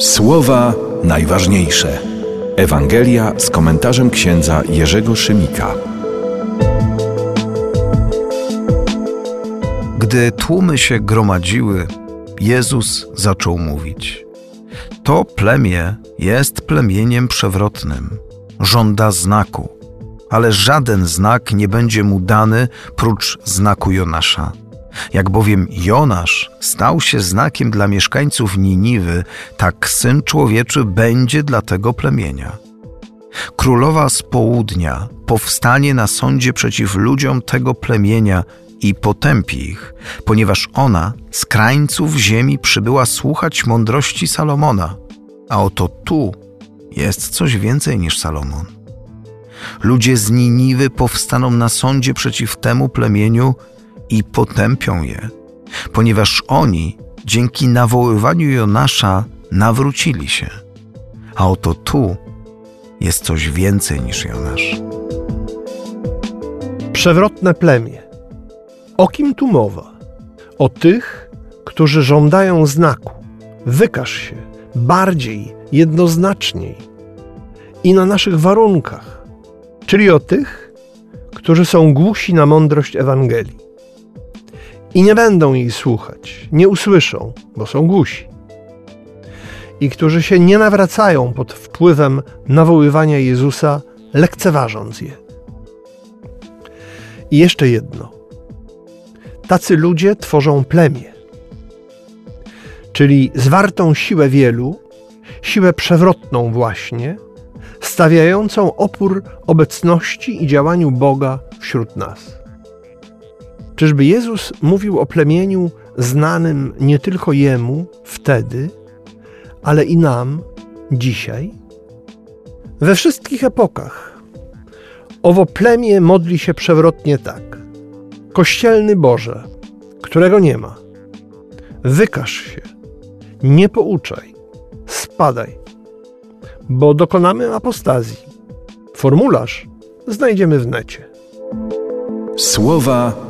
Słowa najważniejsze. Ewangelia z komentarzem księdza Jerzego Szymika. Gdy tłumy się gromadziły, Jezus zaczął mówić: To plemię jest plemieniem przewrotnym, żąda znaku, ale żaden znak nie będzie mu dany prócz znaku Jonasza. Jak bowiem Jonasz stał się znakiem dla mieszkańców Niniwy, tak syn człowieczy będzie dla tego plemienia. Królowa z południa powstanie na sądzie przeciw ludziom tego plemienia i potępi ich, ponieważ ona z krańców ziemi przybyła słuchać mądrości Salomona. A oto tu jest coś więcej niż Salomon. Ludzie z Niniwy powstaną na sądzie przeciw temu plemieniu i potępią je, ponieważ oni dzięki nawoływaniu Jonasza nawrócili się. A oto tu jest coś więcej niż Jonasz. Przewrotne plemię. O kim tu mowa? O tych, którzy żądają znaku. Wykaż się bardziej, jednoznaczniej i na naszych warunkach, czyli o tych, którzy są głusi na mądrość Ewangelii i nie będą jej słuchać, nie usłyszą, bo są głusi. I którzy się nie nawracają pod wpływem nawoływania Jezusa, lekceważąc je. I jeszcze jedno. Tacy ludzie tworzą plemię, czyli zwartą siłę wielu, siłę przewrotną właśnie, stawiającą opór obecności i działaniu Boga wśród nas. Czyżby Jezus mówił o plemieniu znanym nie tylko Jemu wtedy, ale i nam dzisiaj? We wszystkich epokach owo plemię modli się przewrotnie tak. Kościelny Boże, którego nie ma, wykaż się, nie pouczaj, spadaj, bo dokonamy apostazji. Formularz znajdziemy w necie. Słowa